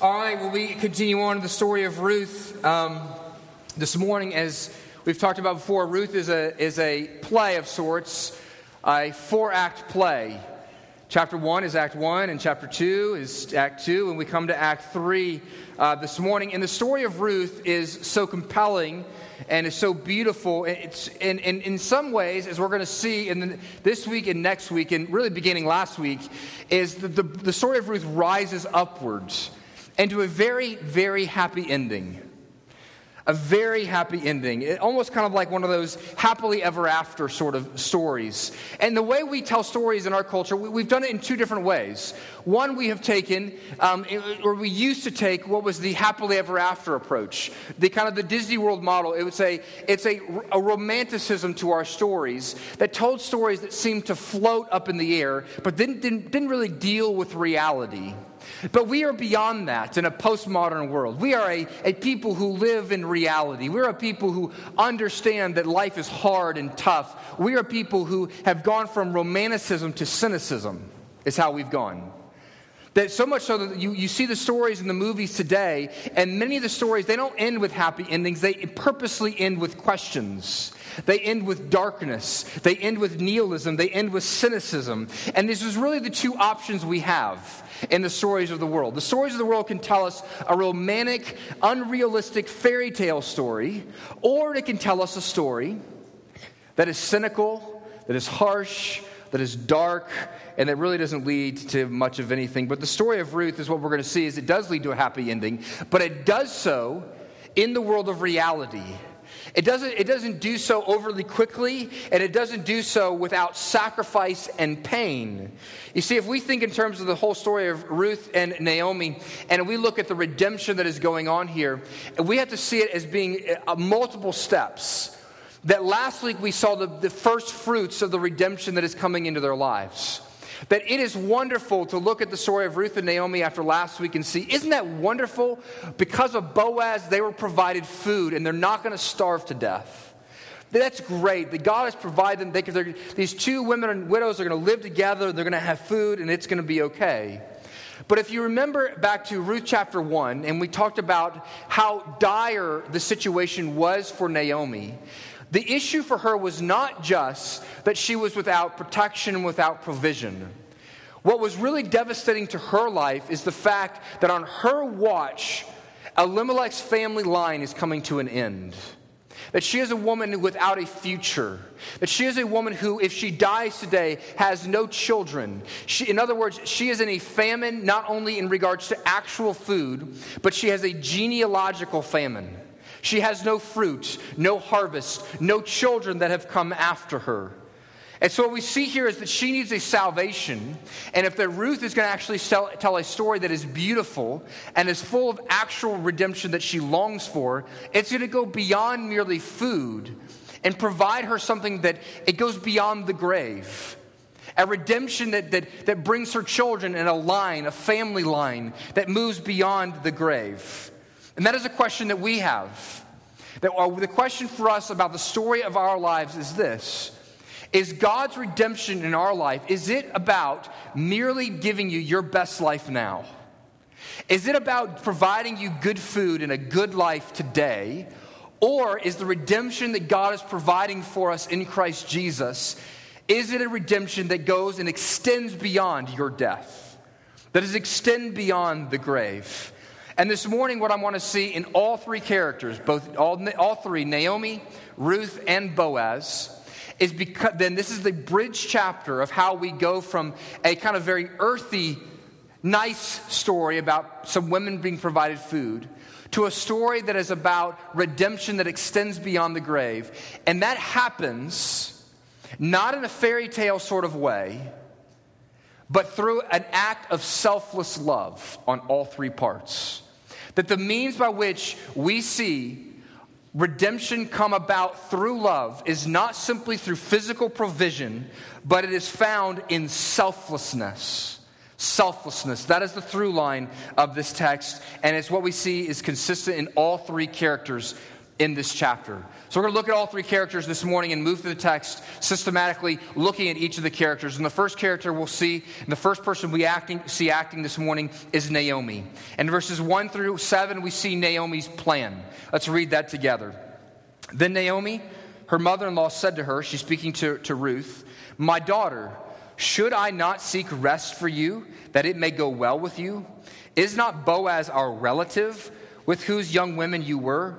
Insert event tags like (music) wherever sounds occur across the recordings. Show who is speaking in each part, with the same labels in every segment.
Speaker 1: All right, well, we continue on to the story of Ruth um, this morning. As we've talked about before, Ruth is a, is a play of sorts, a four act play. Chapter 1 is Act 1, and chapter 2 is Act 2, and we come to Act 3 uh, this morning. And the story of Ruth is so compelling and is so beautiful. It's, in, in, some ways, as we're going to see in the, this week and next week, and really beginning last week, is the, the, the story of Ruth rises upwards and to a very, very happy ending. A very happy ending. It, almost kind of like one of those happily ever after sort of stories. And the way we tell stories in our culture, we, have done it in two different ways. One, we have taken, um, or we used to take, what was the happily ever after approach. The kind of the Disney World model. It would say it's a, a romanticism to our stories that told stories that seemed to float up in the air, but didn't, didn't, didn't really deal with reality. But we are beyond that in a postmodern world. We are a, a people who live in reality. We're a people who understand that life is hard and tough. We are people who have gone from romanticism to cynicism, is how we've gone. That so much so that you, you see the stories in the movies today, and many of the stories, they don't end with happy endings. They purposely end with questions. They end with darkness. They end with nihilism. They end with cynicism. And this is really the two options we have in the stories of the world. The stories of the world can tell us a romantic, unrealistic fairy tale story, or it can tell us a story that is cynical, that is harsh, that is dark, and that really doesn't lead to much of anything. But the story of Ruth is what we're going to see is it does lead to a happy ending, but it does so in the world of reality. It doesn't, it doesn't do so overly quickly, and it doesn't do so without sacrifice and pain. You see, if we think in terms of the whole story of Ruth and Naomi, and we look at the redemption that is going on here, we have to see it as being uh, multiple steps. That last week we saw the, the first fruits of the redemption that is coming into their lives. That it is wonderful to look at the story of Ruth and Naomi after last week and see, isn't that wonderful? Because of Boaz, they were provided food and they're not going to starve to death. That's great. That God has provided them. They, these two women and widows are going to live together. They're going to have food, and it's going to be okay. But if you remember back to Ruth chapter 1, and we talked about how dire the situation was for Naomi, the issue for her was not just that she was without protection and without provision. What was really devastating to her life is the fact that on her watch, Elimelech's family line is coming to an end. That she is a woman without a future. That she is a woman who, if she dies today, has no children. She, in other words, she is in a famine, not only in regards to actual food, but she has a genealogical famine. She has no fruit, no harvest, no children that have come after her. And so what we see here is that she needs a salvation. And if that Ruth is going to actually tell, tell, a story that is beautiful and is full of actual redemption that she longs for, it's going to go beyond merely food and provide her something that it goes beyond the grave. A redemption that, that, that brings her children in a line, a family line that moves beyond the grave. And that is a question that we have. That uh, the question for us about the story of our lives is this Is God's redemption in our life, is it about merely giving you your best life now? Is it about providing you good food and a good life today? Or is the redemption that God is providing for us in Christ Jesus, is it a redemption that goes and extends beyond your death? That is extend beyond the grave? And this morning, what I want to see in all three characters, both all, all three, Naomi, Ruth, and Boaz, is because then this is the bridge chapter of how we go from a kind of very earthy, nice story about some women being provided food to a story that is about redemption that extends beyond the grave. And that happens not in a fairy tale sort of way, but through an act of selfless love on all three parts. That the means by which we see redemption come about through love is not simply through physical provision, but it is found in selflessness. Selflessness. That is the through line of this text, and it's what we see is consistent in all three characters in this chapter. So, we're going to look at all three characters this morning and move through the text systematically, looking at each of the characters. And the first character we'll see, the first person we acting, see acting this morning is Naomi. And verses 1 through 7, we see Naomi's plan. Let's read that together. Then Naomi, her mother in law, said to her, she's speaking to, to Ruth, My daughter, should I not seek rest for you, that it may go well with you? Is not Boaz our relative, with whose young women you were?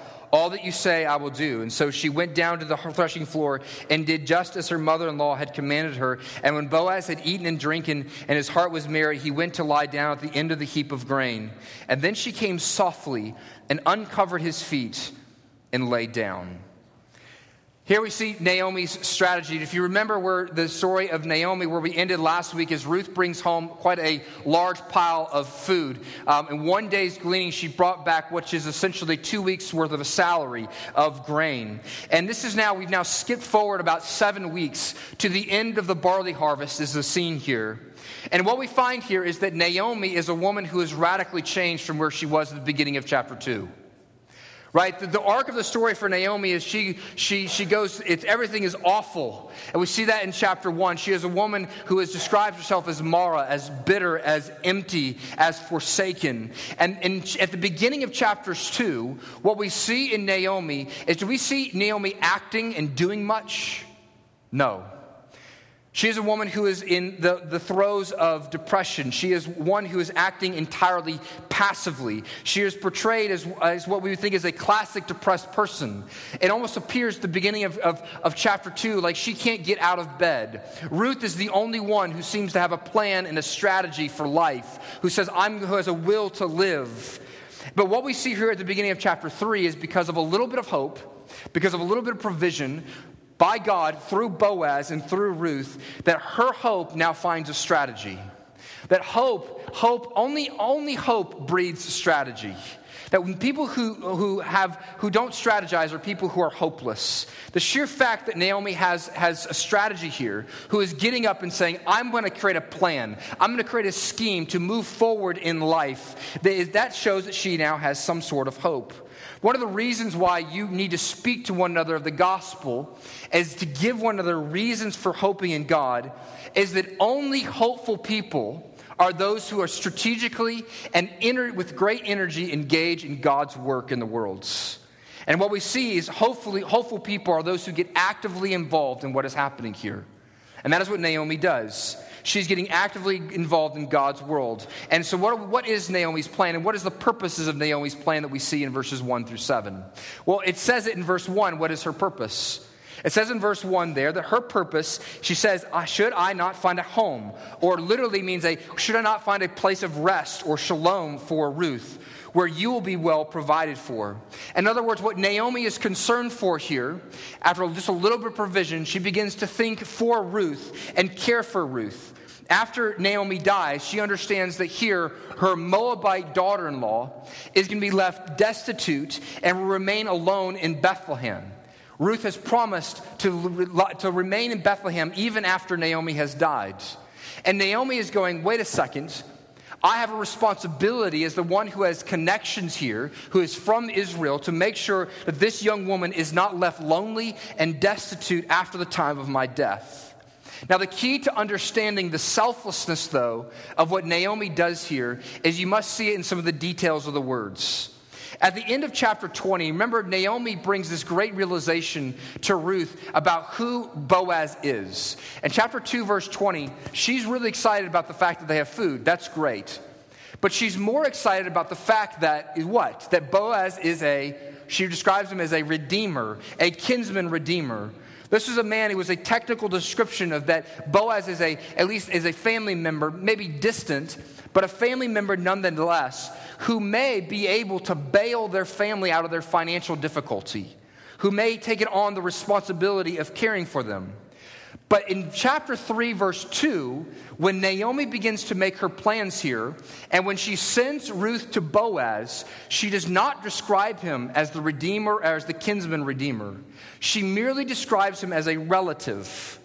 Speaker 1: all that you say, I will do. And so she went down to the threshing floor and did just as her mother in law had commanded her. And when Boaz had eaten and drinking, and his heart was merry, he went to lie down at the end of the heap of grain. And then she came softly and uncovered his feet and lay down. Here we see Naomi's strategy. If you remember where the story of Naomi, where we ended last week, is Ruth brings home quite a large pile of food. Um, in one day's gleaning, she brought back which is essentially two weeks' worth of a salary of grain. And this is now, we've now skipped forward about seven weeks to the end of the barley harvest, is the scene here. And what we find here is that Naomi is a woman who has radically changed from where she was at the beginning of chapter 2 right? The, the, arc of the story for naomi is she she she goes it's everything is awful. And we see that in chapter one. She is a woman who has described herself as mara as bitter as empty as forsaken. And in, at the beginning of chapters two what we see in naomi is do we see naomi acting and doing much? No she is a woman who is in the, the throes of depression. She is one who is acting entirely passively. She is portrayed as, as what we would think is a classic depressed person. It almost appears at the beginning of, of, of chapter 2 like she can't get out of bed. Ruth is the only one who seems to have a plan and a strategy for life, who says, I'm, who has a will to live. But what we see here at the beginning of chapter 3 is because of a little bit of hope, because of a little bit of provision, by God through Boaz and through Ruth that her hope now finds a strategy. That hope, hope, only, only hope breeds strategy. That when people who, who, have, who don't strategize are people who are hopeless. The sheer fact that Naomi has, has a strategy here, who is getting up and saying, I'm going to create a plan, I'm going to create a scheme to move forward in life, that shows that she now has some sort of hope. One of the reasons why you need to speak to one another of the gospel is to give one another reasons for hoping in God, is that only hopeful people are those who are strategically and with great energy engaged in God's work in the world. And what we see is hopefully hopeful people are those who get actively involved in what is happening here. And that is what Naomi does. She's getting actively involved in God's world. And so, what, what is Naomi's plan, and what is the purposes of Naomi's plan that we see in verses 1 through 7? Well, it says it in verse 1 what is her purpose? It says in verse 1 there that her purpose, she says, Should I not find a home? Or literally means a, should I not find a place of rest or shalom for Ruth? Where you will be well provided for. In other words, what Naomi is concerned for here, after just a little bit of provision, she begins to think for Ruth and care for Ruth. After Naomi dies, she understands that here her Moabite daughter in law is going to be left destitute and will remain alone in Bethlehem. Ruth has promised to, to remain in Bethlehem even after Naomi has died. And Naomi is going, wait a second. I have a responsibility as the one who has connections here, who is from Israel, to make sure that this young woman is not left lonely and destitute after the time of my death. Now, the key to understanding the selflessness, though, of what Naomi does here is you must see it in some of the details of the words. At the end of chapter 20, remember, Naomi brings this great realization to Ruth about who Boaz is. In chapter 2, verse 20, she's really excited about the fact that they have food. That's great. But she's more excited about the fact that, what? That Boaz is a, she describes him as a redeemer, a kinsman redeemer. This is a man, it was a technical description of that Boaz is a, at least is a family member, maybe distant, but a family member nonetheless, who may be able to bail their family out of their financial difficulty, who may take it on the responsibility of caring for them. But in chapter 3, verse 2, when Naomi begins to make her plans here, and when she sends Ruth to Boaz, she does not describe him as the redeemer as the kinsman redeemer. She merely describes him as a relative.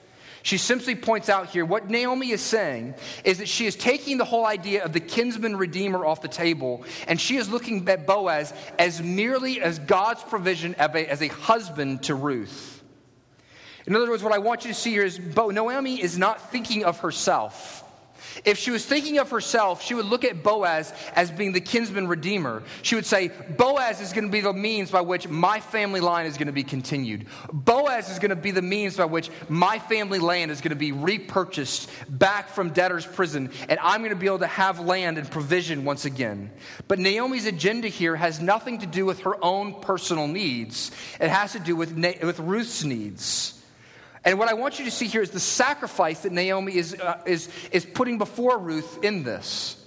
Speaker 1: She simply points out here what Naomi is saying is that she is taking the whole idea of the kinsman redeemer off the table, and she is looking at Boaz as merely as God's provision as a husband to Ruth. In other words, what I want you to see here is Bo- Naomi is not thinking of herself. If she was thinking of herself, she would look at Boaz as being the kinsman redeemer. She would say, Boaz is going to be the means by which my family line is going to be continued. Boaz is going to be the means by which my family land is going to be repurchased back from debtor's prison, and I'm going to be able to have land and provision once again. But Naomi's agenda here has nothing to do with her own personal needs, it has to do with, Na- with Ruth's needs. And what I want you to see here is the sacrifice that Naomi is, uh, is, is putting before Ruth in this.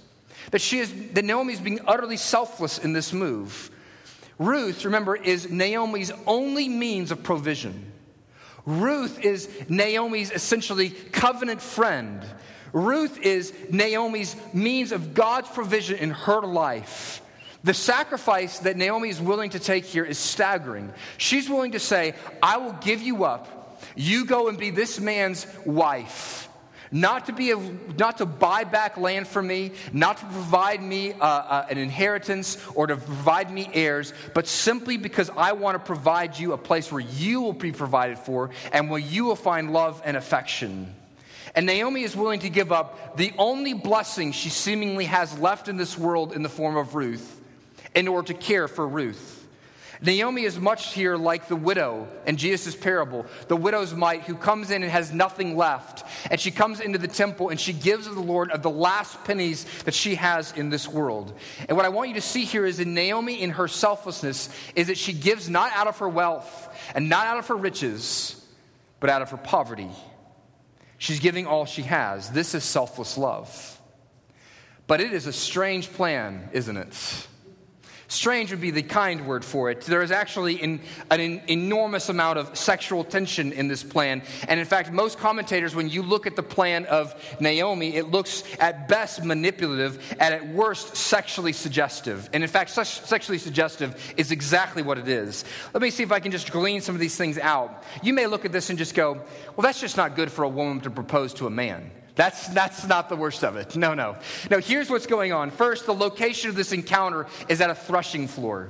Speaker 1: That she is, that Naomi is being utterly selfless in this move. Ruth, remember, is Naomi's only means of provision. Ruth is Naomi's essentially covenant friend. Ruth is Naomi's means of God's provision in her life. The sacrifice that Naomi is willing to take here is staggering. She's willing to say, I will give you up you go and be this man's wife. Not to, be a, not to buy back land for me, not to provide me uh, uh, an inheritance or to provide me heirs, but simply because I want to provide you a place where you will be provided for and where you will find love and affection. And Naomi is willing to give up the only blessing she seemingly has left in this world in the form of Ruth in order to care for Ruth. Naomi is much here like the widow in Jesus' parable, the widow's mite who comes in and has nothing left. And she comes into the temple and she gives the Lord of the last pennies that she has in this world. And what I want you to see here is in Naomi, in her selflessness, is that she gives not out of her wealth and not out of her riches, but out of her poverty. She's giving all she has. This is selfless love. But it is a strange plan, isn't it? Strange would be the kind word for it. There is actually an, enormous amount of sexual tension in this plan. And in fact, most commentators, when you look at the plan of Naomi, it looks at best manipulative and at worst sexually suggestive. And in fact, sexually suggestive is exactly what it is. Let me see if I can just glean some of these things out. You may look at this and just go, well, that's just not good for a woman to propose to a man. That's, that's not the worst of it. No, no. Now, here's what's going on. First, the location of this encounter is at a threshing floor.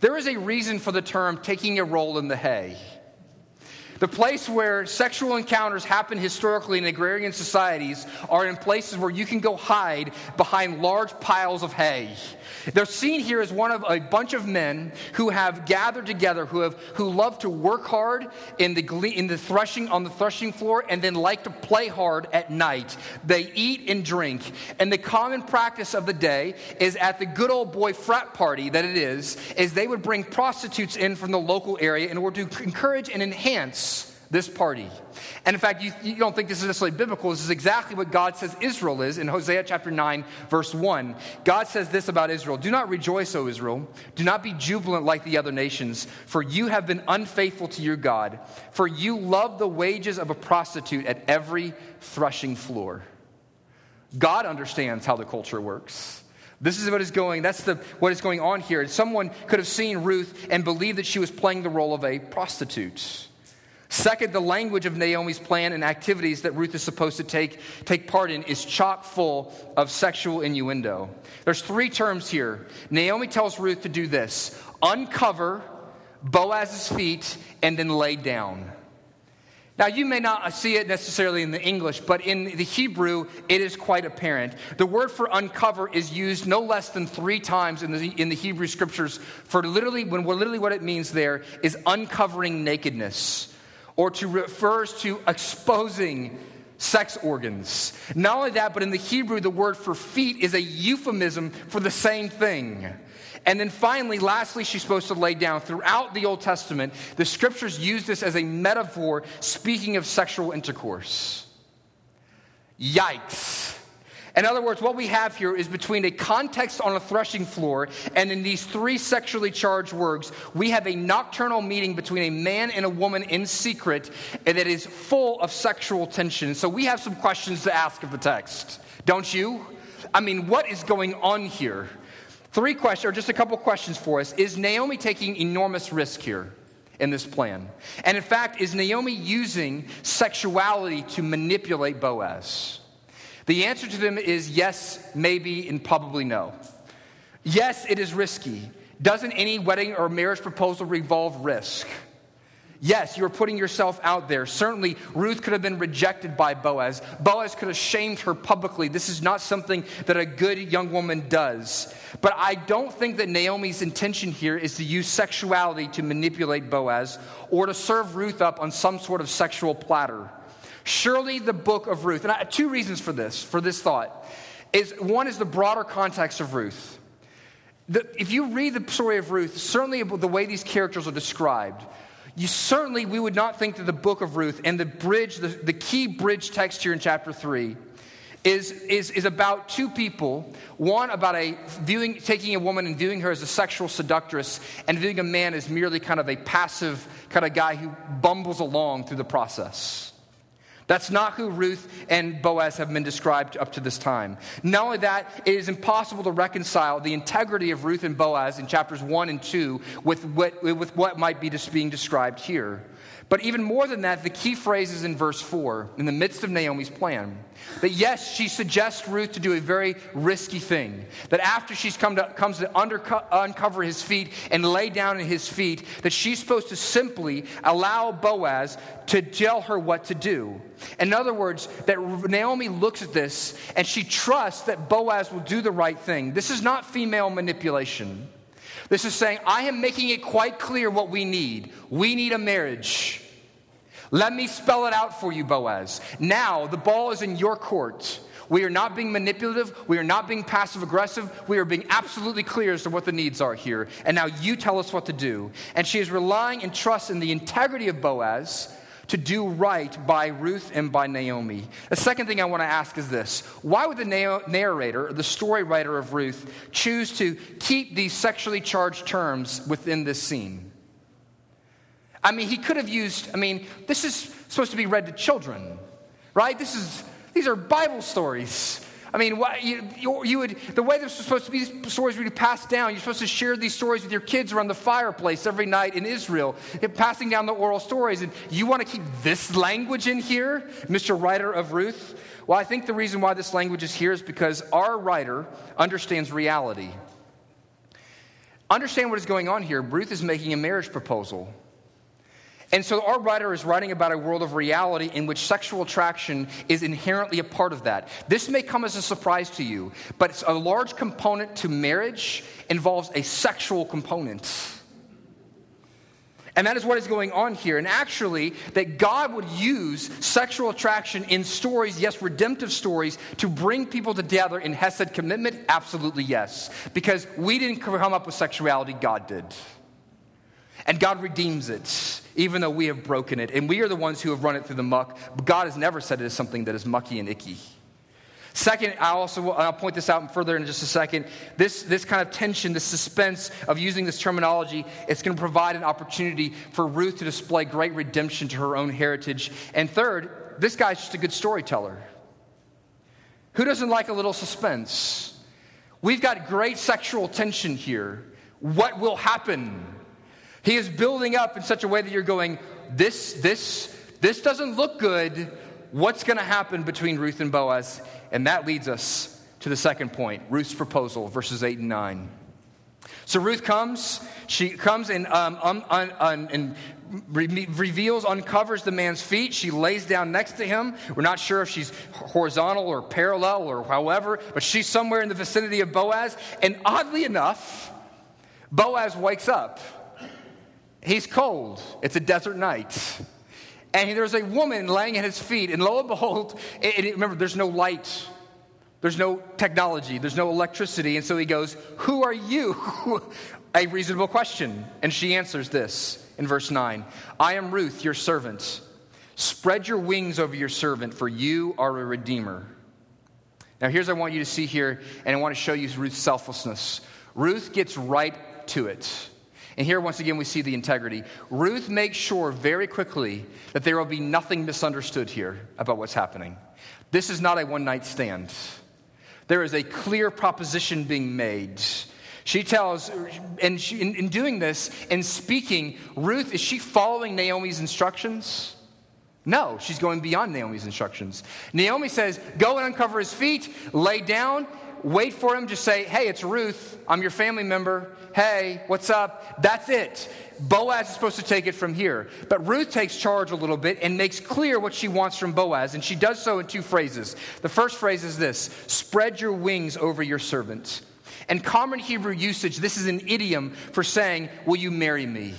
Speaker 1: There is a reason for the term taking a roll in the hay. The place where sexual encounters happen historically in agrarian societies are in places where you can go hide behind large piles of hay. They're seen here as one of a bunch of men who have gathered together, who, have, who love to work hard in the, in the threshing, on the threshing floor and then like to play hard at night. They eat and drink. And the common practice of the day is at the good old boy frat party that it is, is they would bring prostitutes in from the local area in order to encourage and enhance this party. And in fact, you, you, don't think this is necessarily biblical. This is exactly what God says Israel is in Hosea chapter 9, verse 1. God says this about Israel Do not rejoice, O Israel. Do not be jubilant like the other nations, for you have been unfaithful to your God. For you love the wages of a prostitute at every threshing floor. God understands how the culture works. This is what is going, that's the, what is going on here. Someone could have seen Ruth and believed that she was playing the role of a prostitute. Second, the language of Naomi's plan and activities that Ruth is supposed to take, take part in is chock full of sexual innuendo. There's three terms here. Naomi tells Ruth to do this uncover Boaz's feet and then lay down. Now, you may not see it necessarily in the English, but in the Hebrew, it is quite apparent. The word for uncover is used no less than three times in the, in the Hebrew scriptures for literally, when literally what it means there is uncovering nakedness or to refers to exposing sex organs. Not only that, but in the Hebrew, the word for feet is a euphemism for the same thing. And then finally, lastly, she's supposed to lay down. Throughout the Old Testament, the scriptures use this as a metaphor speaking of sexual intercourse. Yikes. In other words, what we have here is between a context on a threshing floor and in these three sexually charged words, we have a nocturnal meeting between a man and a woman in secret and that is full of sexual tension. So we have some questions to ask of the text, don't you? I mean, what is going on here? Three questions, or just a couple questions for us. Is Naomi taking enormous risk here? in this plan? And in fact, is Naomi using sexuality to manipulate Boaz? The answer to them is yes, maybe, and probably no. Yes, it is risky. Doesn't any wedding or marriage proposal revolve risk? Yes, you are putting yourself out there. Certainly, Ruth could have been rejected by Boaz. Boaz could have shamed her publicly. This is not something that a good young woman does. But I don't think that Naomi's intention here is to use sexuality to manipulate Boaz or to serve Ruth up on some sort of sexual platter. Surely the book of Ruth, and I, two reasons for this, for this thought, is one is the broader context of Ruth. The, if you read the story of Ruth, certainly the way these characters are described, you certainly, we would not think that the book of Ruth and the bridge, the, the key bridge text here in chapter 3, is, is, is about two people. One about a viewing, taking a woman and viewing her as a sexual seductress, and viewing a man as merely kind of a passive kind of guy who bumbles along through the process. That's not who Ruth and Boaz have been described up to this time. Not only that, it is impossible to reconcile the integrity of Ruth and Boaz in chapters 1 and 2 with what, with what might be just being described here. But even more than that, the key phrase is in verse 4, in the midst of Naomi's plan. That yes, she suggests Ruth to do a very risky thing. That after she's come to, comes to underco- uncover his feet and lay down at his feet, that she's supposed to simply allow Boaz to tell her what to do. In other words, that Naomi looks at this and she trusts that Boaz will do the right thing. This is not female manipulation. This is saying, I am making it quite clear what we need. We need a marriage. Let me spell it out for you, Boaz. Now, the ball is in your court. We are not being manipulative. We are not being passive aggressive. We are being absolutely clear as to what the needs are here. And now you tell us what to do. And she is relying and trust in the integrity of Boaz to do right by Ruth and by Naomi. The second thing I want to ask is this Why would the narrator, the story writer of Ruth, choose to keep these sexually charged terms within this scene? I mean, he could have used, I mean, this is supposed to be read to children, right? This is, these are Bible stories. I mean, what, you, you, would, the way this was supposed to be, these stories would be passed down. You're supposed to share these stories with your kids around the fireplace every night in Israel, passing down the oral stories. And you want to keep this language in here, Mr. Writer of Ruth? Well, I think the reason why this language is here is because our writer understands reality. Understand what is going on here. Ruth is making a marriage proposal. And so our writer is writing about a world of reality in which sexual attraction is inherently a part of that. This may come as a surprise to you, but a large component to marriage involves a sexual component. And that is what is going on here. And actually, that God would use sexual attraction in stories, yes, redemptive stories, to bring people together in Hesed commitment? Absolutely yes. Because we didn't come up with sexuality, God did. And God redeems it, even though we have broken it. And we are the ones who have run it through the muck. But God has never said it is something that is mucky and icky. Second, I also I'll point this out further in just a second. This, this kind of tension, this suspense of using this terminology, it's going to provide an opportunity for Ruth to display great redemption to her own heritage. And third, this guy's just a good storyteller. Who doesn't like a little suspense? We've got great sexual tension here. What will happen? He is building up in such a way that you're going, this, this, this doesn't look good. What's going to happen between Ruth and Boaz? And that leads us to the second point Ruth's proposal, verses 8 and 9. So Ruth comes, she comes and, um, um, and re- reveals, uncovers the man's feet. She lays down next to him. We're not sure if she's horizontal or parallel or however, but she's somewhere in the vicinity of Boaz. And oddly enough, Boaz wakes up. He's cold. It's a desert night. And there's a woman laying at his feet, and lo and behold, remember, there's no light, there's no technology, there's no electricity. And so he goes, Who are you? (laughs) a reasonable question. And she answers this in verse 9 I am Ruth, your servant. Spread your wings over your servant, for you are a redeemer. Now, here's what I want you to see here, and I want to show you Ruth's selflessness. Ruth gets right to it. And here, once again, we see the integrity. Ruth makes sure very quickly that there will be nothing misunderstood here about what's happening. This is not a one night stand, there is a clear proposition being made. She tells, and she, in, in doing this, in speaking, Ruth, is she following Naomi's instructions? No, she's going beyond Naomi's instructions. Naomi says, Go and uncover his feet, lay down, wait for him, just say, Hey, it's Ruth. I'm your family member. Hey, what's up? That's it. Boaz is supposed to take it from here. But Ruth takes charge a little bit and makes clear what she wants from Boaz, and she does so in two phrases. The first phrase is this spread your wings over your servant. And common Hebrew usage, this is an idiom for saying, Will you marry me?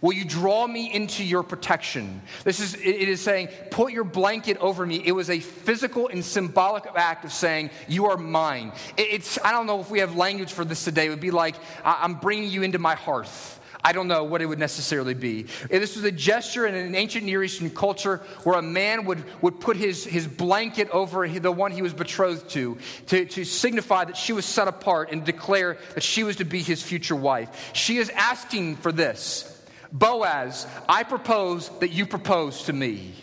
Speaker 1: Will you draw me into your protection? This is, it is saying, put your blanket over me. It was a physical and symbolic act of saying, you are mine. It's, I don't know if we have language for this today. It would be like, I'm bringing you into my hearth. I don't know what it would necessarily be. This was a gesture in an ancient Near Eastern culture where a man would, would put his, his blanket over the one he was betrothed to, to, to signify that she was set apart and declare that she was to be his future wife. She is asking for this. Boaz, I propose that you propose to me.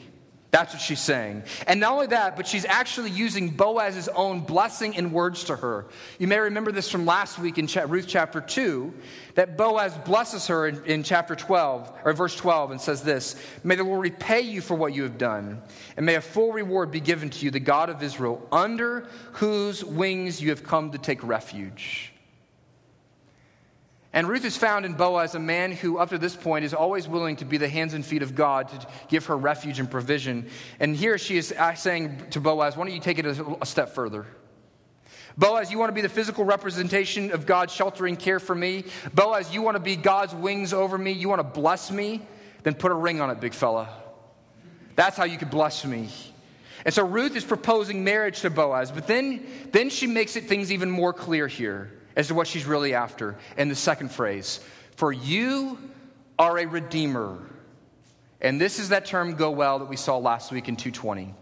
Speaker 1: That's what she's saying. And not only that, but she's actually using Boaz's own blessing in words to her. You may remember this from last week in Ruth chapter 2, that Boaz blesses her in, in chapter 12, or verse 12, and says this May the Lord repay you for what you have done, and may a full reward be given to you, the God of Israel, under whose wings you have come to take refuge. And Ruth is found in Boaz, a man who, up to this point, is always willing to be the hands and feet of God to give her refuge and provision. And here she is saying to Boaz, Why don't you take it a step further? Boaz, you want to be the physical representation of God's sheltering care for me? Boaz, you want to be God's wings over me? You want to bless me? Then put a ring on it, big fella. That's how you could bless me. And so Ruth is proposing marriage to Boaz, but then, then she makes it things even more clear here as to what she's really after. And the second phrase, for you are a redeemer. And this is that term go'el that we saw last week in 220.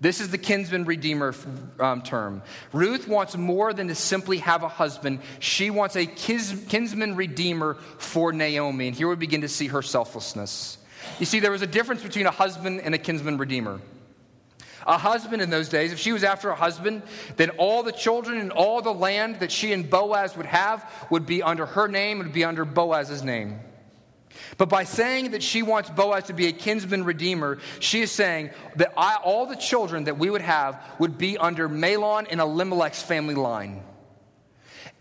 Speaker 1: This is the kinsman redeemer um, term. Ruth wants more than to simply have a husband. She wants a kinsman redeemer for Naomi. And here we begin to see her selflessness. You see, there was a difference between a husband and a kinsman redeemer. A husband in those days, if she was after a husband, then all the children and all the land that she and Boaz would have would be under her name, would be under Boaz's name. But by saying that she wants Boaz to be a kinsman redeemer, she is saying that I, all the children that we would have would be under Mahlon and Elimelech's family line.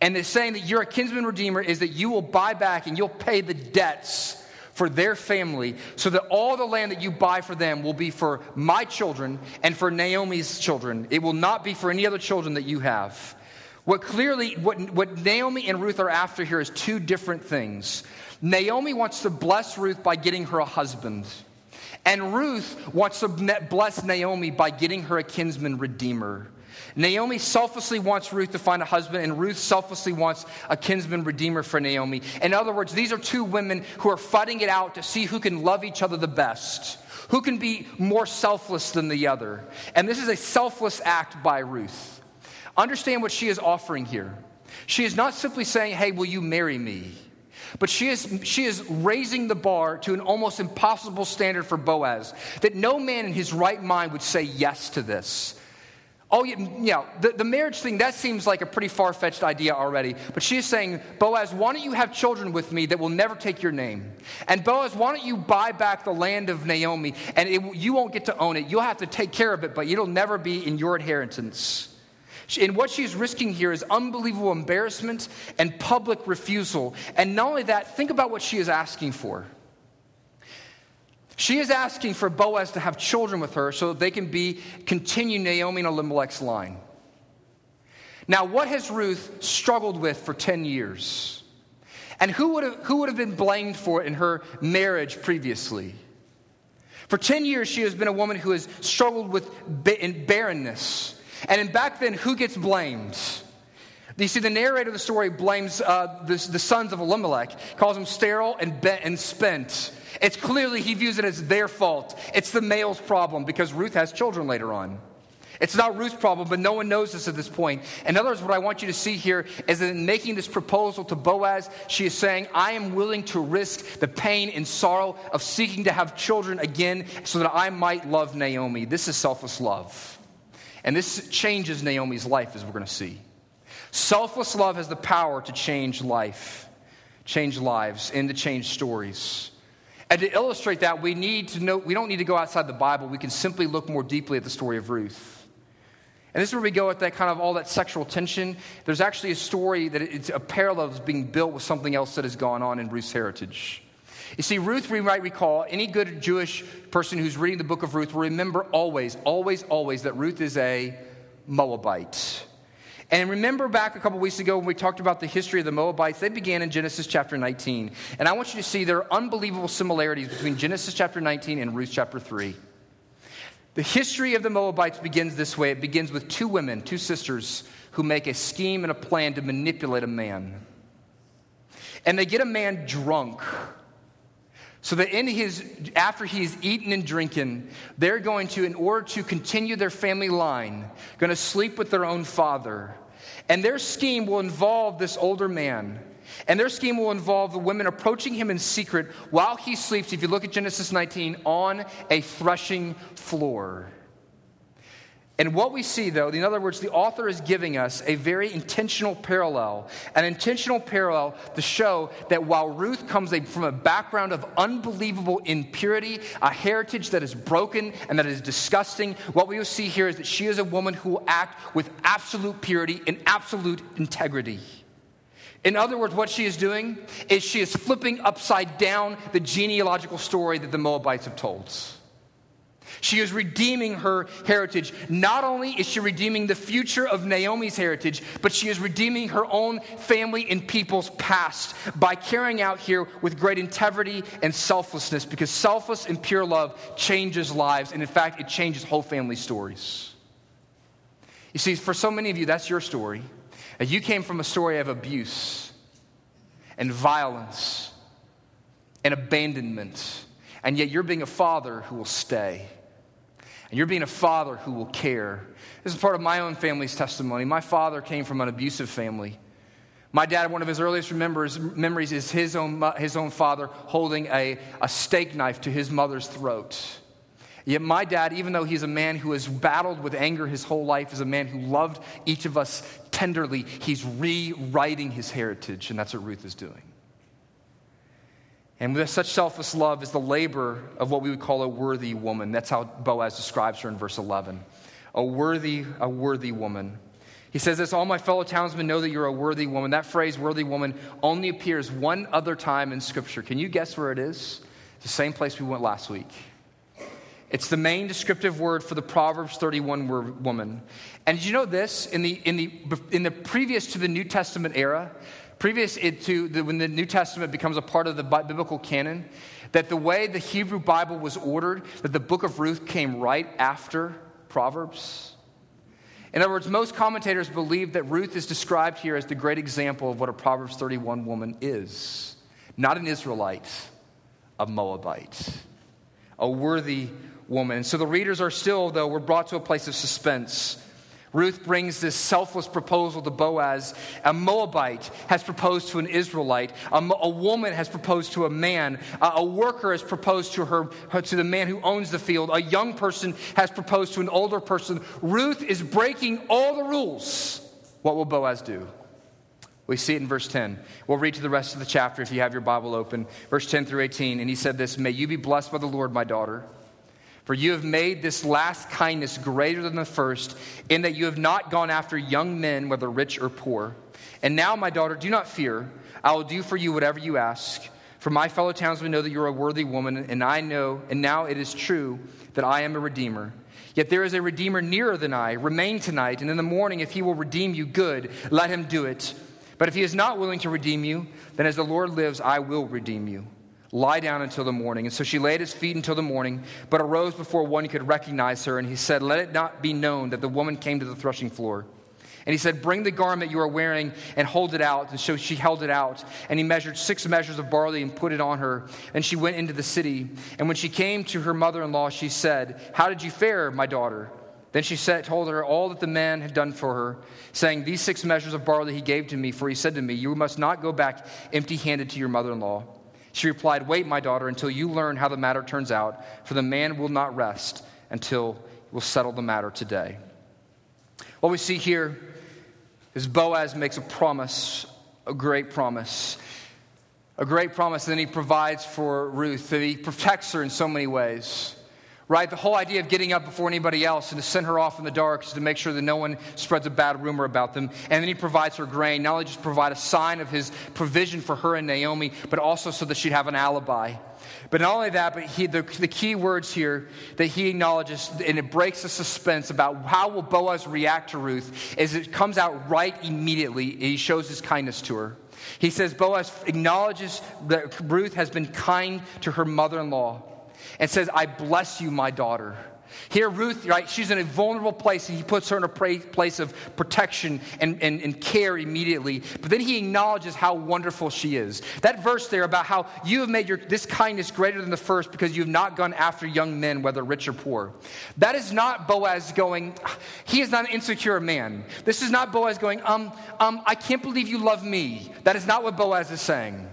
Speaker 1: And it's saying that you're a kinsman redeemer is that you will buy back and you'll pay the debts for their family, so that all the land that you buy for them will be for my children and for Naomi's children. It will not be for any other children that you have. What clearly, what, what Naomi and Ruth are after here is two different things. Naomi wants to bless Ruth by getting her a husband. And Ruth wants to bless Naomi by getting her a kinsman redeemer. Naomi selflessly wants Ruth to find a husband, and Ruth selflessly wants a kinsman redeemer for Naomi. In other words, these are two women who are fighting it out to see who can love each other the best, who can be more selfless than the other. And this is a selfless act by Ruth. Understand what she is offering here. She is not simply saying, Hey, will you marry me? But she is, she is raising the bar to an almost impossible standard for Boaz that no man in his right mind would say yes to this. Oh, yeah, yeah the, the marriage thing, that seems like a pretty far fetched idea already. But she's saying, Boaz, why don't you have children with me that will never take your name? And Boaz, why don't you buy back the land of Naomi and it, you won't get to own it? You'll have to take care of it, but it'll never be in your inheritance. And what she's risking here is unbelievable embarrassment and public refusal. And not only that, think about what she is asking for. She is asking for Boaz to have children with her so that they can be continue Naomi and Elimelech's line. Now, what has Ruth struggled with for 10 years? And who would have, who would have been blamed for it in her marriage previously? For 10 years, she has been a woman who has struggled with barrenness. And in back then, who gets blamed? You see, the narrator of the story blames uh, the, the, sons of Elimelech, calls them sterile and, bent and spent. It's clearly he views it as their fault. It's the male's problem because Ruth has children later on. It's not Ruth's problem, but no one knows this at this point. In other words, what I want you to see here is that in making this proposal to Boaz, she is saying, I am willing to risk the pain and sorrow of seeking to have children again so that I might love Naomi. This is selfless love. And this changes Naomi's life, as we're going to see. Selfless love has the power to change life, change lives, and to change stories. And to illustrate that, we need to know, we don't need to go outside the Bible. We can simply look more deeply at the story of Ruth. And this is where we go with that kind of all that sexual tension. There's actually a story that it's a parallel that's being built with something else that has gone on in Ruth's heritage. You see, Ruth, we might recall, any good Jewish person who's reading the book of Ruth will remember always, always, always that Ruth is a Moabite. And remember back a couple weeks ago when we talked about the history of the Moabites, they began in Genesis chapter 19. And I want you to see there are unbelievable similarities between Genesis chapter 19 and Ruth chapter 3. The history of the Moabites begins this way it begins with two women, two sisters, who make a scheme and a plan to manipulate a man. And they get a man drunk. So that in his, after he's eaten and drinking, they're going to, in order to continue their family line, going to sleep with their own father. And their scheme will involve this older man and their scheme will involve the women approaching him in secret while he sleeps, if you look at Genesis 19, on a threshing floor. And what we see, though, in other words, the author is giving us a very intentional parallel, an intentional parallel to show that while Ruth comes from a background of unbelievable impurity, a heritage that is broken and that is disgusting, what we will see here is that she is a woman who will act with absolute purity and absolute integrity. In other words, what she is doing is she is flipping upside down the genealogical story that the Moabites have told. She is redeeming her heritage. Not only is she redeeming the future of Naomi's heritage, but she is redeeming her own family and people's past by carrying out here with great integrity and selflessness because selfless and pure love changes lives. And in fact, it changes whole family stories. You see, for so many of you, that's your story. You came from a story of abuse and violence and abandonment, and yet you're being a father who will stay. And you're being a father who will care. This is part of my own family's testimony. My father came from an abusive family. My dad, one of his earliest remembers, memories is his own, his own father holding a, a steak knife to his mother's throat. Yet, my dad, even though he's a man who has battled with anger his whole life, is a man who loved each of us tenderly. He's rewriting his heritage, and that's what Ruth is doing. And with such selfless love is the labor of what we would call a worthy woman. That's how Boaz describes her in verse 11. A worthy, a worthy woman. He says this, all my fellow townsmen know that you're a worthy woman. That phrase, worthy woman, only appears one other time in Scripture. Can you guess where it is? It's the same place we went last week. It's the main descriptive word for the Proverbs 31 word woman. And did you know this? In the, in the, in the previous to the New Testament era, previous to the, when the New Testament becomes a part of the biblical canon, that the way the Hebrew Bible was ordered, that the book of Ruth came right after Proverbs. In other words, most commentators believe that Ruth is described here as the great example of what a Proverbs 31 woman is. Not an Israelite, a Moabite, a worthy woman. So the readers are still, though, we're brought to a place of suspense. Ruth brings this selfless proposal to Boaz. A Moabite has proposed to an Israelite. A, a woman has proposed to a man. A, a worker has proposed to her, her, to the man who owns the field. A young person has proposed to an older person. Ruth is breaking all the rules. What will Boaz do? We see it in verse 10. We'll read to the rest of the chapter if you have your Bible open. Verse 10 through 18. And he said this May you be blessed by the Lord, my daughter. For you have made this last kindness greater than the first, in that you have not gone after young men, whether rich or poor. And now, my daughter, do not fear. I will do for you whatever you ask. For my fellow townsmen know that you are a worthy woman, and I know, and now it is true that I am a redeemer. Yet there is a redeemer nearer than I. Remain tonight, and in the morning, if he will redeem you, good, let him do it. But if he is not willing to redeem you, then as the Lord lives, I will redeem you. Lie down until the morning. And so she laid at his feet until the morning, but arose before one could recognize her. And he said, Let it not be known that the woman came to the threshing floor. And he said, Bring the garment you are wearing and hold it out. And so she held it out. And he measured six measures of barley and put it on her. And she went into the city. And when she came to her mother in law, she said, How did you fare, my daughter? Then she said, told her all that the man had done for her, saying, These six measures of barley he gave to me, for he said to me, You must not go back empty handed to your mother in law. She replied, Wait, my daughter, until you learn how the matter turns out, for the man will not rest until we'll settle the matter today. What we see here is Boaz makes a promise, a great promise. A great promise, and then he provides for Ruth, that he protects her in so many ways right? The whole idea of getting up before anybody else and to send her off in the dark is to make sure that no one spreads a bad rumor about them. And then he provides her grain, not only just provide a sign of his provision for her and Naomi, but also so that she'd have an alibi. But not only that, but he, the, the key words here that he acknowledges, and it breaks the suspense about how will Boaz react to Ruth, is it comes out right immediately. He shows his kindness to her. He says Boaz acknowledges that Ruth has been kind to her mother in law and says, I bless you, my daughter. Here, Ruth, right, she's in a vulnerable place, and he puts her in a place of protection and, and, and, care immediately. But then he acknowledges how wonderful she is. That verse there about how you have made your, this kindness greater than the first because you have not gone after young men, whether rich or poor. That is not Boaz going, he is not an insecure man. This is not Boaz going, um, um, I can't believe you love me. That is not what Boaz is saying.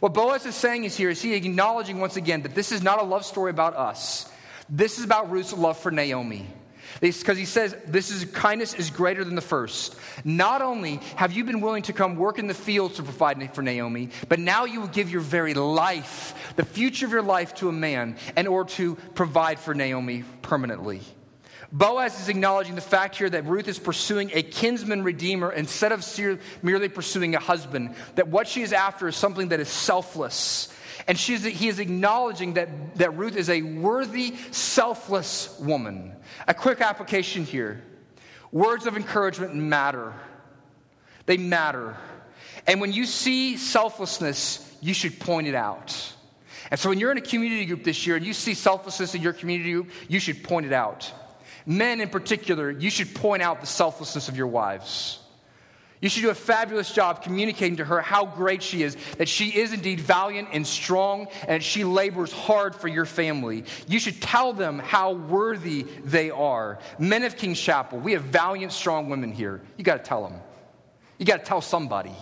Speaker 1: What Boaz is saying is here is he acknowledging once again that this is not a love story about us. This is about Ruth's love for Naomi. Because he says this is kindness is greater than the first. Not only have you been willing to come work in the fields to provide for Naomi, but now you will give your very life, the future of your life, to a man in order to provide for Naomi permanently. Boaz is acknowledging the fact here that Ruth is pursuing a kinsman redeemer instead of merely pursuing a husband. That what she is after is something that is selfless. And he is acknowledging that, that Ruth is a worthy, selfless woman. A quick application here words of encouragement matter, they matter. And when you see selflessness, you should point it out. And so when you're in a community group this year and you see selflessness in your community group, you should point it out. Men in particular, you should point out the selflessness of your wives. You should do a fabulous job communicating to her how great she is, that she is indeed valiant and strong, and she labors hard for your family. You should tell them how worthy they are. Men of King's Chapel, we have valiant, strong women here. You got to tell them. You got to tell somebody.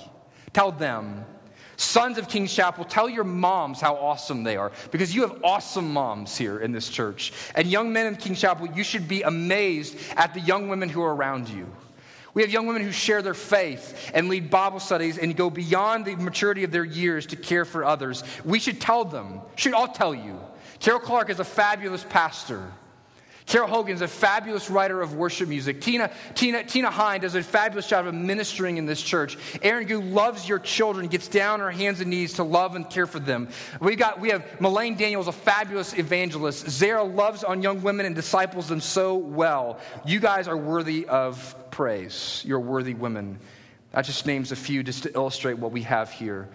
Speaker 1: Tell them. Sons of King's Chapel, tell your moms how awesome they are because you have awesome moms here in this church. And young men in King's Chapel, you should be amazed at the young women who are around you. We have young women who share their faith and lead Bible studies and go beyond the maturity of their years to care for others. We should tell them, should all tell you. Carol Clark is a fabulous pastor. Carol Hogan's a fabulous writer of worship music. Tina, Tina, Tina Hine does a fabulous job of ministering in this church. Erin Gu loves your children, gets down on her hands and knees to love and care for them. We got we have Melaine Daniels, a fabulous evangelist. Zara loves on young women and disciples them so well. You guys are worthy of praise. You're worthy women. That just names a few just to illustrate what we have here.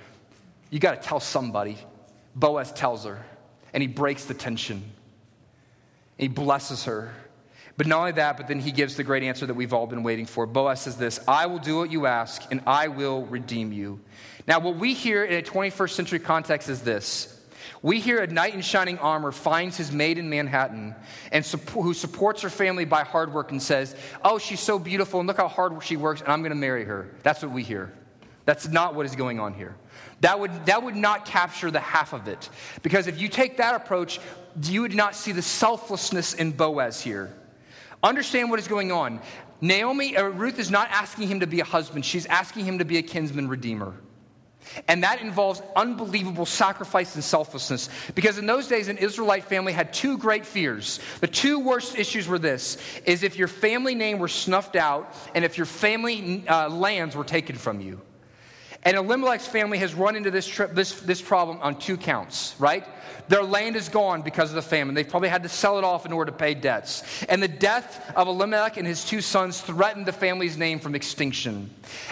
Speaker 1: You got to tell somebody. Boaz tells her, and he breaks the tension. He blesses her. But not only that, but then he gives the great answer that we've all been waiting for. Boaz says this I will do what you ask, and I will redeem you. Now, what we hear in a 21st century context is this. We hear a knight in shining armor finds his maid in Manhattan and who supports her family by hard work and says, Oh, she's so beautiful, and look how hard she works, and I'm going to marry her. That's what we hear. That's not what is going on here. That would, that would not capture the half of it. Because if you take that approach, you would not see the selflessness in Boaz here. Understand what is going on. Naomi, uh, Ruth is not asking him to be a husband, she's asking him to be a kinsman redeemer. And that involves unbelievable sacrifice and selflessness. Because in those days, an Israelite family had two great fears. The two worst issues were this is if your family name were snuffed out and if your family uh, lands were taken from you. And Elimelech's family has run into this, trip, this, this problem on two counts, right? Their land is gone because of the famine. They've probably had to sell it off in order to pay debts. And the death of Elimelech and his two sons threatened the family's name from extinction.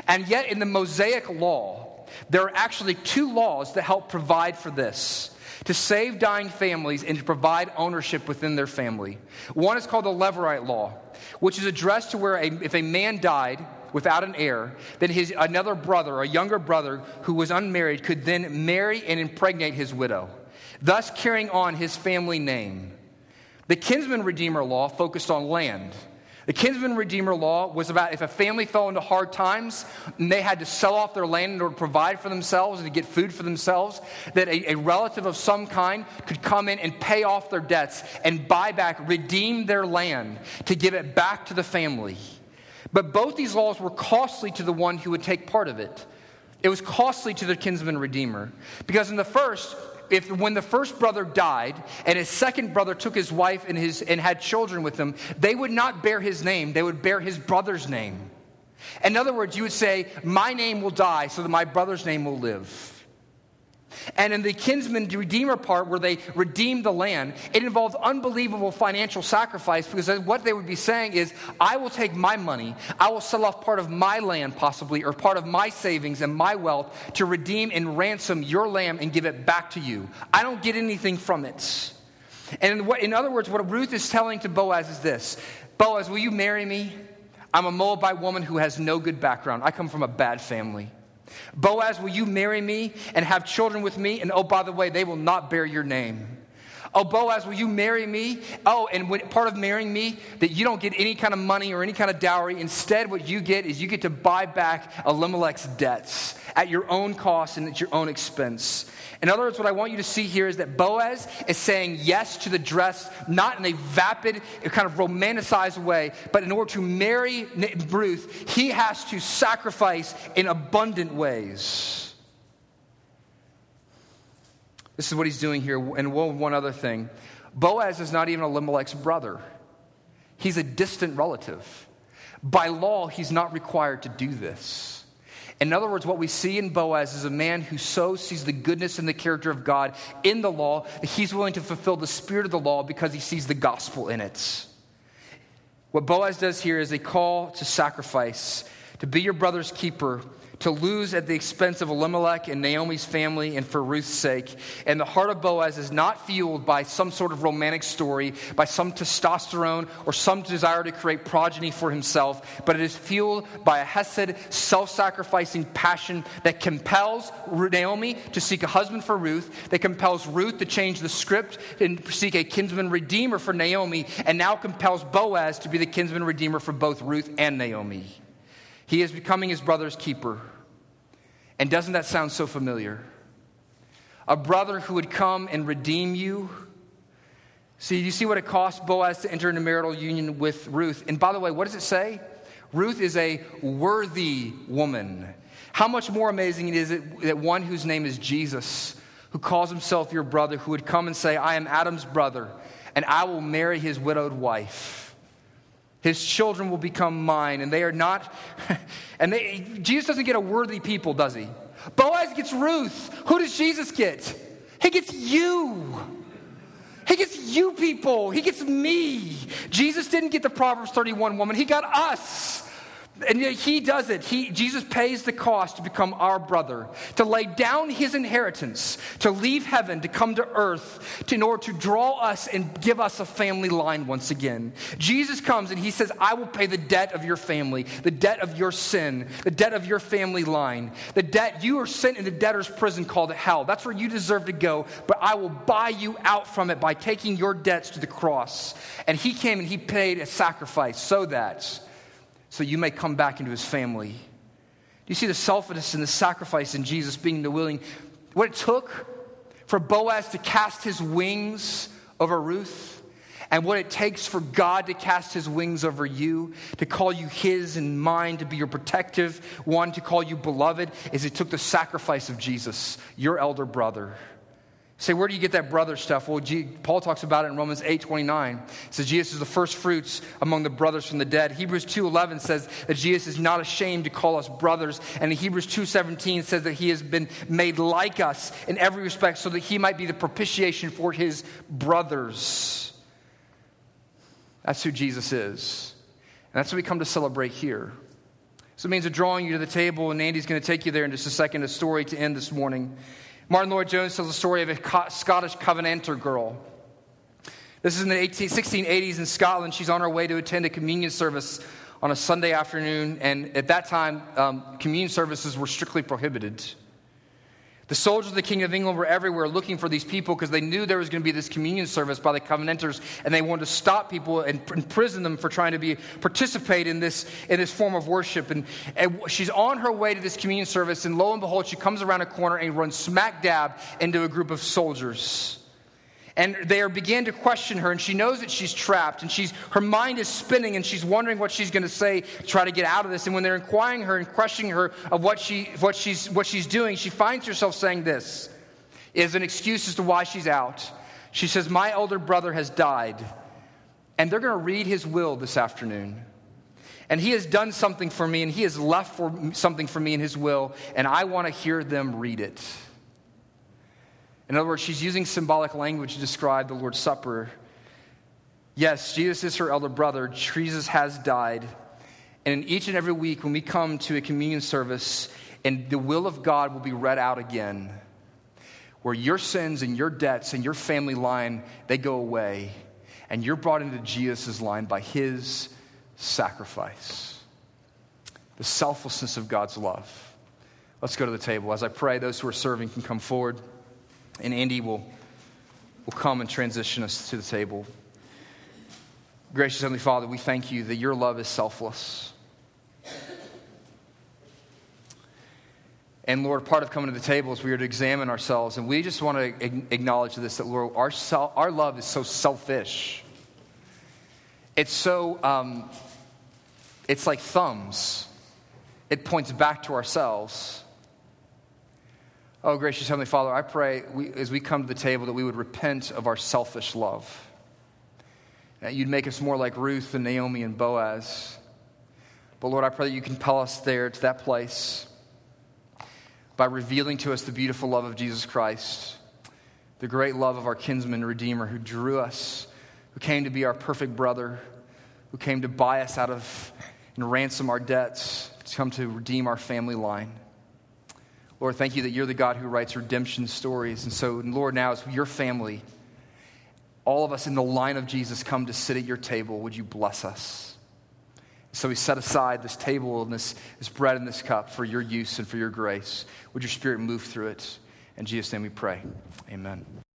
Speaker 1: And yet, in the Mosaic law, there are actually two laws that help provide for this to save dying families and to provide ownership within their family. One is called the Levirate law, which is addressed to where a, if a man died, without an heir, then his another brother, a younger brother who was unmarried, could then marry and impregnate his widow, thus carrying on his family name. The kinsman redeemer law focused on land. The kinsman redeemer law was about if a family fell into hard times and they had to sell off their land in order to provide for themselves and to get food for themselves, that a, a, relative of some kind could come in and pay off their debts and buy back, redeem their land to give it back to the family. But both these laws were costly to the one who would take part of it. It was costly to the kinsman redeemer. Because in the first, if when the first brother died and his second brother took his wife and, his, and had children with him, they would not bear his name, they would bear his brother's name. In other words, you would say, My name will die so that my brother's name will live. And in the kinsman redeemer part, where they redeemed the land, it involved unbelievable financial sacrifice because what they would be saying is, I will take my money, I will sell off part of my land, possibly, or part of my savings and my wealth to redeem and ransom your lamb and give it back to you. I don't get anything from it. And what, in other words, what Ruth is telling to Boaz is this Boaz, will you marry me? I'm a Moabite woman who has no good background. I come from a bad family. Boaz, will you marry me and have children with me? And oh, by the way, they will not bear your name. Oh, Boaz, will you marry me? Oh, and when, part of marrying me, that you don't get any kind of money or any kind of dowry. Instead, what you get is you get to buy back Elimelech's debts at your own cost and at your own expense. In other words, what I want you to see here is that Boaz is saying yes to the dress, not in a vapid, kind of romanticized way, but in order to marry Ruth, he has to sacrifice in abundant ways. This is what he's doing here. And one other thing Boaz is not even Elimelech's brother, he's a distant relative. By law, he's not required to do this. In other words, what we see in Boaz is a man who so sees the goodness and the character of God in the law that he's willing to fulfill the spirit of the law because he sees the gospel in it. What Boaz does here is a call to sacrifice, to be your brother's keeper, to lose at the expense of Elimelech and Naomi's family and for Ruth's sake. And the heart of Boaz is not fueled by some sort of romantic story, by some testosterone or some desire to create progeny for himself, but it is fueled by a Hesed, self sacrificing passion that compels Naomi to seek a husband for Ruth, that compels Ruth to change the script and seek a kinsman redeemer for Naomi, and now compels Boaz to be the kinsman redeemer for both Ruth and Naomi. He is becoming his brother's keeper. And doesn't that sound so familiar? A brother who would come and redeem you. See, you see what it cost Boaz to enter into marital union with Ruth. And by the way, what does it say? Ruth is a worthy woman. How much more amazing is it that one whose name is Jesus, who calls himself your brother, who would come and say, I am Adam's brother, and I will marry his widowed wife. His children will become mine, and they are not. (laughs) and they, Jesus doesn't get a worthy people, does he? Boaz gets Ruth. Who does Jesus get? He gets you. He gets you people. He gets me. Jesus didn't get the Proverbs 31 woman, he got us. And yet he does it. He, Jesus pays the cost to become our brother, to lay down his inheritance, to leave heaven, to come to earth, to, in order to draw us and give us a family line once again. Jesus comes and he says, I will pay the debt of your family, the debt of your sin, the debt of your family line, the debt you are sent in the debtor's prison called hell. That's where you deserve to go, but I will buy you out from it by taking your debts to the cross. And he came and he paid a sacrifice so that so you may come back into his family. Do you see the selflessness and the sacrifice in Jesus being the willing? What it took for Boaz to cast his wings over Ruth, and what it takes for God to cast his wings over you, to call you his and mine, to be your protective one, to call you beloved, is it took the sacrifice of Jesus, your elder brother. Say, where do you get that brother stuff? Well, G- Paul talks about it in Romans 8 29. It says Jesus is the first fruits among the brothers from the dead. Hebrews 2 11 says that Jesus is not ashamed to call us brothers. And Hebrews 2 17 says that he has been made like us in every respect so that he might be the propitiation for his brothers. That's who Jesus is. And that's what we come to celebrate here. So it means a drawing you to the table, and Andy's going to take you there in just a second, a story to end this morning. Martyn Lloyd-Jones tells the story of a Scottish Covenanter girl. This is in the 18, 1680s in Scotland. She's on her way to attend a communion service on a Sunday afternoon, and at that time, um, communion services were strictly prohibited. The soldiers of the King of England were everywhere looking for these people because they knew there was going to be this communion service by the Covenanters, and they wanted to stop people and imprison them for trying to be participate in this in this form of worship. And, and she's on her way to this communion service, and lo and behold, she comes around a corner and runs smack dab into a group of soldiers and they are begin to question her and she knows that she's trapped and she's her mind is spinning and she's wondering what she's going to say to try to get out of this. And when they're inquiring her and questioning her of what she what she's what she's doing she finds herself saying this is an excuse as to why she's out. She says my older brother has died and they're going to read his will this afternoon. And he has done something for me and he has left for something for me in his will and i want to hear them read it in other words, she's using symbolic language to describe the Lord's Supper. Yes, Jesus is her elder brother. Jesus has died. And in each and every week, when we come to a communion service, and the will of God will be read out again, where your sins and your debts and your family line, they go away. And you're brought into Jesus' line by his sacrifice. The selflessness of God's love. Let's go to the table. As I pray, those who are serving can come forward. And Andy will, will come and transition us to the table. Gracious Heavenly Father, we thank you that your love is selfless. And Lord, part of coming to the table is we are to examine ourselves. And we just want to acknowledge this that, Lord, our, our love is so selfish. It's so, um, it's like thumbs, it points back to ourselves. Oh, gracious Heavenly Father, I pray we, as we come to the table that we would repent of our selfish love. That you'd make us more like Ruth and Naomi and Boaz. But Lord, I pray that you compel us there to that place by revealing to us the beautiful love of Jesus Christ, the great love of our kinsman Redeemer who drew us, who came to be our perfect brother, who came to buy us out of and ransom our debts, to come to redeem our family line. Lord, thank you that you're the God who writes redemption stories. And so, Lord, now as your family, all of us in the line of Jesus come to sit at your table, would you bless us? So we set aside this table and this, this bread and this cup for your use and for your grace. Would your spirit move through it? In Jesus' name we pray. Amen.